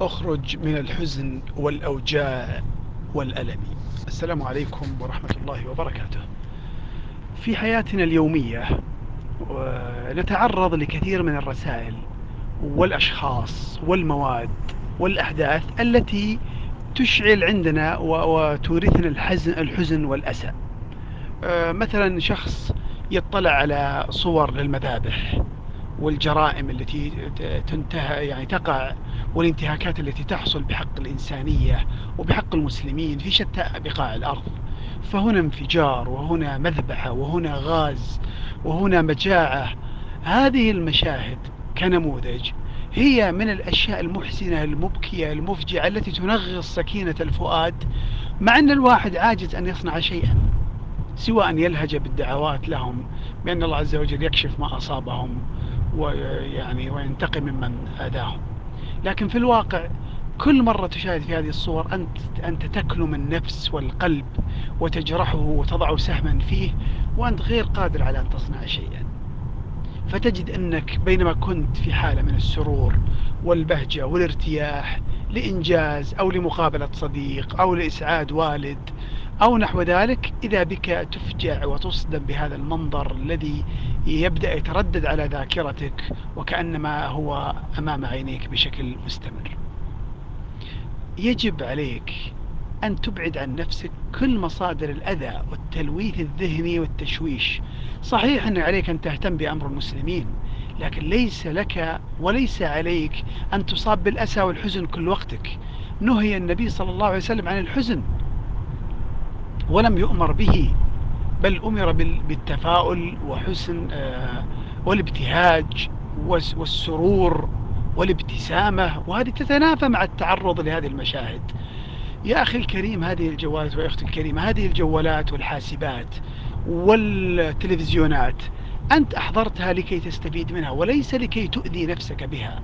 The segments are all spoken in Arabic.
أخرج من الحزن والأوجاع والألم. السلام عليكم ورحمة الله وبركاته. في حياتنا اليومية نتعرض لكثير من الرسائل والأشخاص والمواد والأحداث التي تشعل عندنا وتورثنا الحزن, الحزن والأسى. مثلا شخص يطلع على صور للمذابح والجرائم التي تنتهى يعني تقع والانتهاكات التي تحصل بحق الإنسانية وبحق المسلمين في شتى بقاع الأرض. فهنا انفجار وهنا مذبحة وهنا غاز وهنا مجاعة. هذه المشاهد كنموذج هي من الأشياء المحزنة المبكية المفجعة التي تنغص سكينة الفؤاد مع أن الواحد عاجز أن يصنع شيئا سوى أن يلهج بالدعوات لهم بأن الله عز وجل يكشف ما أصابهم ويعني وينتقم ممن أذاهم. لكن في الواقع كل مرة تشاهد في هذه الصور أنت, أنت تكلم النفس والقلب وتجرحه وتضع سهما فيه وأنت غير قادر على أن تصنع شيئا. فتجد أنك بينما كنت في حالة من السرور والبهجة والارتياح لإنجاز أو لمقابلة صديق أو لإسعاد والد أو نحو ذلك إذا بك تفجع وتصدم بهذا المنظر الذي يبدأ يتردد على ذاكرتك وكأنما هو أمام عينيك بشكل مستمر. يجب عليك أن تبعد عن نفسك كل مصادر الأذى والتلويث الذهني والتشويش. صحيح أن عليك أن تهتم بأمر المسلمين لكن ليس لك وليس عليك أن تصاب بالأسى والحزن كل وقتك. نهي النبي صلى الله عليه وسلم عن الحزن. ولم يؤمر به بل أمر بالتفاؤل وحسن آه، والابتهاج والسرور والابتسامة وهذه تتنافى مع التعرض لهذه المشاهد. يا أخي الكريم هذه الجوالات ويا أختي الكريمة هذه الجوالات والحاسبات والتلفزيونات أنت أحضرتها لكي تستفيد منها وليس لكي تؤذي نفسك بها.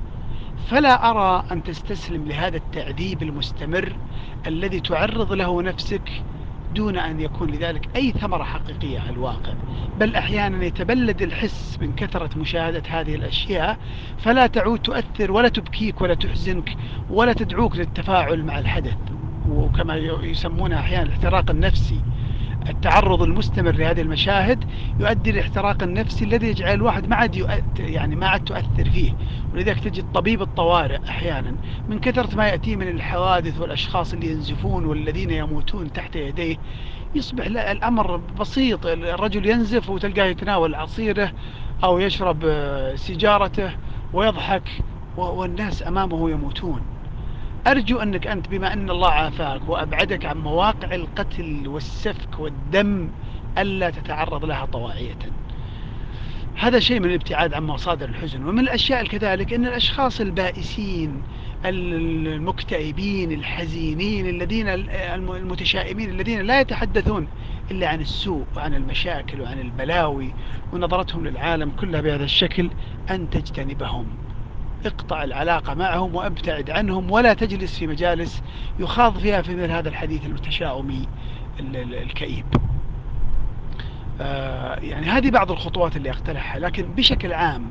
فلا أرى أن تستسلم لهذا التعذيب المستمر الذي تعرض له نفسك دون أن يكون لذلك أي ثمرة حقيقية على الواقع. بل أحيانا يتبلد الحس من كثرة مشاهدة هذه الأشياء. فلا تعود تؤثر ولا تبكيك ولا تحزنك ولا تدعوك للتفاعل مع الحدث. وكما يسمونها أحيانا الاحتراق النفسي. التعرض المستمر لهذه المشاهد يؤدي للاحتراق النفسي الذي يجعل الواحد ما عاد يعني ما عاد تؤثر فيه. ولذلك تجد طبيب الطوارئ أحيانا من كثرة ما يأتيه من الحوادث والأشخاص اللي ينزفون والذين يموتون تحت يديه يصبح الأمر بسيط الرجل ينزف وتلقاه يتناول عصيره أو يشرب سيجارته ويضحك والناس أمامه يموتون. أرجو أنك أنت بما أن الله عافاك وأبعدك عن مواقع القتل والسفك والدم ألا تتعرض لها طواعية. هذا شيء من الابتعاد عن مصادر الحزن ومن الأشياء كذلك أن الأشخاص البائسين المكتئبين الحزينين الذين المتشائمين الذين لا يتحدثون إلا عن السوء وعن المشاكل وعن البلاوي ونظرتهم للعالم كلها بهذا الشكل أن تجتنبهم. اقطع العلاقة معهم وابتعد عنهم ولا تجلس في مجالس يخاض فيها في مثل هذا الحديث المتشاؤمي الكئيب. يعني هذه بعض الخطوات اللي أقترحها لكن بشكل عام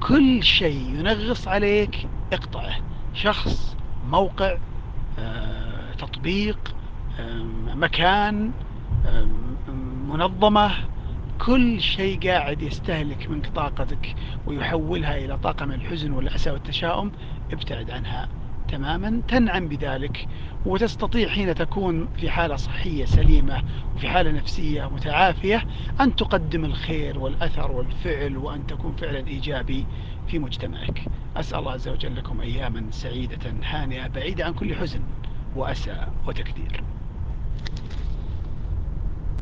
كل شيء ينغص عليك اقطعه. شخص موقع آه، تطبيق مكان منظمة كل شيء قاعد يستهلك من طاقتك ويحولها إلى طاقة من الحزن والأسى والتشاؤم ابتعد عنها. تماما تنعم بذلك وتستطيع حين تكون في حالة صحية سليمة وفي حالة نفسية متعافية أن تقدم الخير والأثر والفعل وأن تكون فعلا إيجابي في مجتمعك. أسأل الله عز وجل لكم أياما سعيدة هانئة بعيدة عن كل حزن وأسى وتكدير.